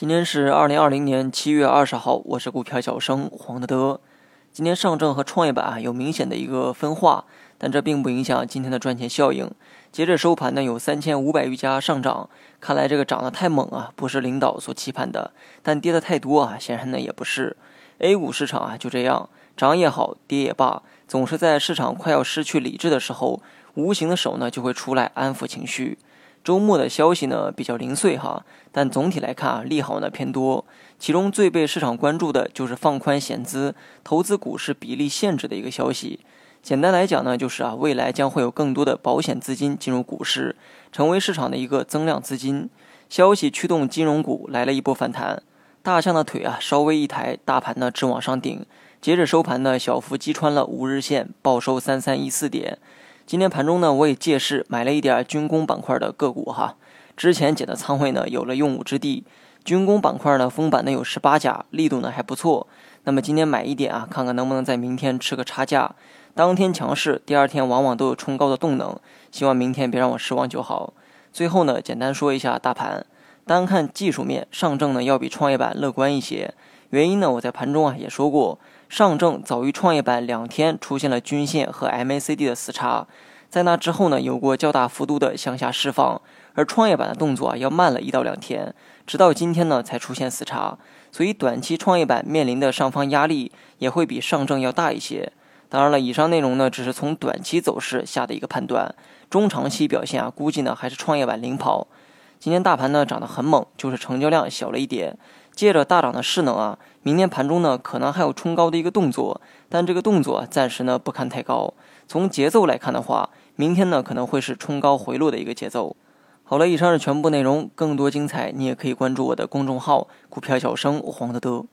今天是二零二零年七月二十号，我是股票小生黄德德。今天上证和创业板啊有明显的一个分化，但这并不影响今天的赚钱效应。截至收盘呢，有三千五百余家上涨，看来这个涨得太猛啊，不是领导所期盼的；但跌得太多啊，显然呢也不是。A 股市场啊就这样，涨也好，跌也罢，总是在市场快要失去理智的时候，无形的手呢就会出来安抚情绪。周末的消息呢比较零碎哈，但总体来看啊，利好呢偏多。其中最被市场关注的就是放宽险资投资股市比例限制的一个消息。简单来讲呢，就是啊，未来将会有更多的保险资金进入股市，成为市场的一个增量资金。消息驱动金融股来了一波反弹，大象的腿啊稍微一抬，大盘呢直往上顶。截止收盘呢，小幅击穿了五日线，报收三三一四点。今天盘中呢，我也借势买了一点军工板块的个股哈。之前减的仓位呢，有了用武之地。军工板块呢，封板呢有十八家，力度呢还不错。那么今天买一点啊，看看能不能在明天吃个差价。当天强势，第二天往往都有冲高的动能。希望明天别让我失望就好。最后呢，简单说一下大盘。单看技术面，上证呢要比创业板乐观一些。原因呢，我在盘中啊也说过。上证早于创业板两天出现了均线和 MACD 的死叉，在那之后呢，有过较大幅度的向下释放，而创业板的动作啊要慢了一到两天，直到今天呢才出现死叉，所以短期创业板面临的上方压力也会比上证要大一些。当然了，以上内容呢只是从短期走势下的一个判断，中长期表现啊估计呢还是创业板领跑。今天大盘呢涨得很猛，就是成交量小了一点。借着大涨的势能啊，明天盘中呢可能还有冲高的一个动作，但这个动作暂时呢不看太高。从节奏来看的话，明天呢可能会是冲高回落的一个节奏。好了，以上是全部内容，更多精彩你也可以关注我的公众号“股票小生黄德德”。